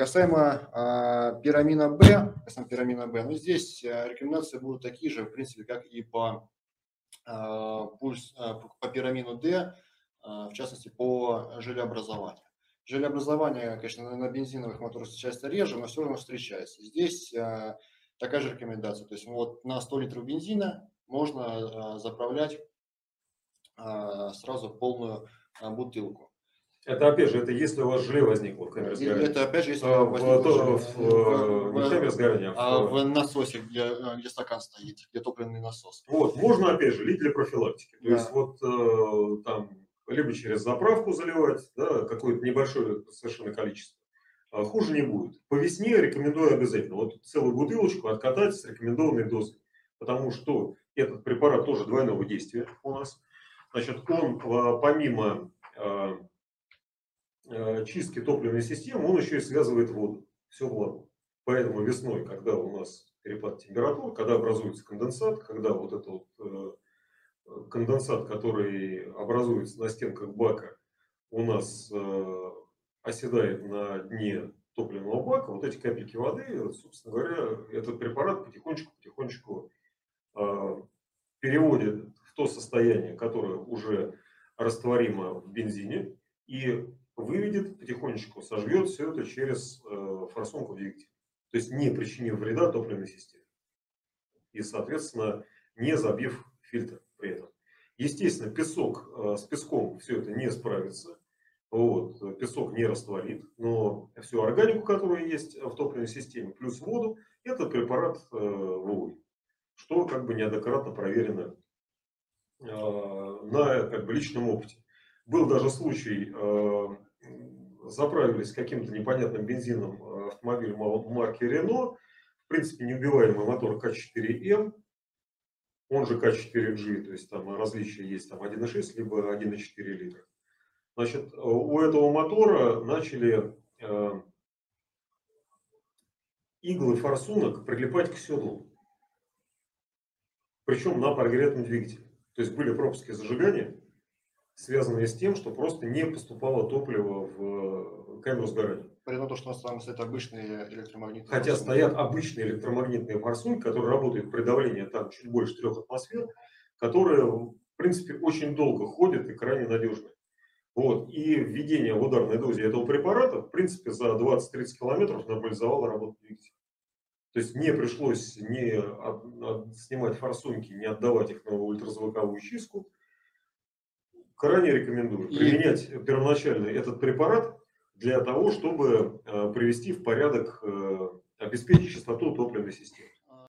касаемо а, пирамина Б, касаемо пирамина Б, ну здесь а, рекомендации будут такие же, в принципе, как и по, а, пульс, а, по пирамину D, а, в частности, по желеобразованию. Желеобразование, конечно, на, бензиновых моторах встречается реже, но все равно встречается. Здесь а, такая же рекомендация. То есть вот на 100 литров бензина можно а, заправлять а, сразу полную а, бутылку. Это опять же, это если у вас желе возникло в камере сгорания. Это опять же, если А, в, возникло то- желе. в, В- не в камере сгорания, а в- в насосе, где, э, где стакан стоит, где топливный насос. Вот, можно опять же лить для профилактики. То Да. есть вот э, там либо через заправку заливать, да, какое-то небольшое совершенно количество. А хуже не будет. По весне рекомендую обязательно. Вот целую бутылочку откатать с рекомендованной дозой. Потому что этот препарат тоже двойного действия у нас. Значит, он э, помимо э, э, чистки топливной системы, он еще и связывает воду, всю влагу. Поэтому весной, когда у нас перепад температур, когда образуется конденсат, когда вот этот вот, э, конденсат, который образуется на стенках бака, у нас э, оседает на дне топливного бака, вот эти капельки воды, собственно говоря, этот препарат потихонечку-потихонечку э, переводит в то состояние, которое уже растворимо в бензине, и выведет потихонечку, сожжет все это через э, форсунку двигателя. То есть не причинив вреда топливной системе. И, соответственно, не забив фильтр при этом. Естественно, песок, э, с песком все это не справится. Вот, песок не растворит, но всю органику, которая есть в топливной системе, плюс воду, этот препарат э, выводит. Что как бы неоднократно проверено э, на как бы, личном опыте. Был даже случай, э, заправились каким-то непонятным бензином э, автомобиль ма- марки Renault, в принципе, неубиваемый мотор К4М, он же К4G, то есть там различия есть там 1,6 либо 1,4 литра. Значит, у этого мотора начали э, иглы форсунок прилипать к седлу. Причем на прогретом двигателе. То есть были пропуски зажигания, связанные с тем, что просто не поступало топливо в камеру сгорания. При том, что у нас там стоят обычные электромагнитные. Хотя форсунки. стоят обычные электромагнитные форсунки, которые работают при давлении там чуть больше трех атмосфер, которые, в принципе, очень долго ходят и крайне надежны. Вот. И введение в ударной дозе этого препарата, в принципе, за 20-30 километров нормализовало работу двигателя. То есть не пришлось не от- от- снимать форсунки, не отдавать их на ультразвуковую чистку. Крайне рекомендую И- применять первоначально этот препарат для того, чтобы э, привести в порядок, э, обеспечить чистоту топливной системы.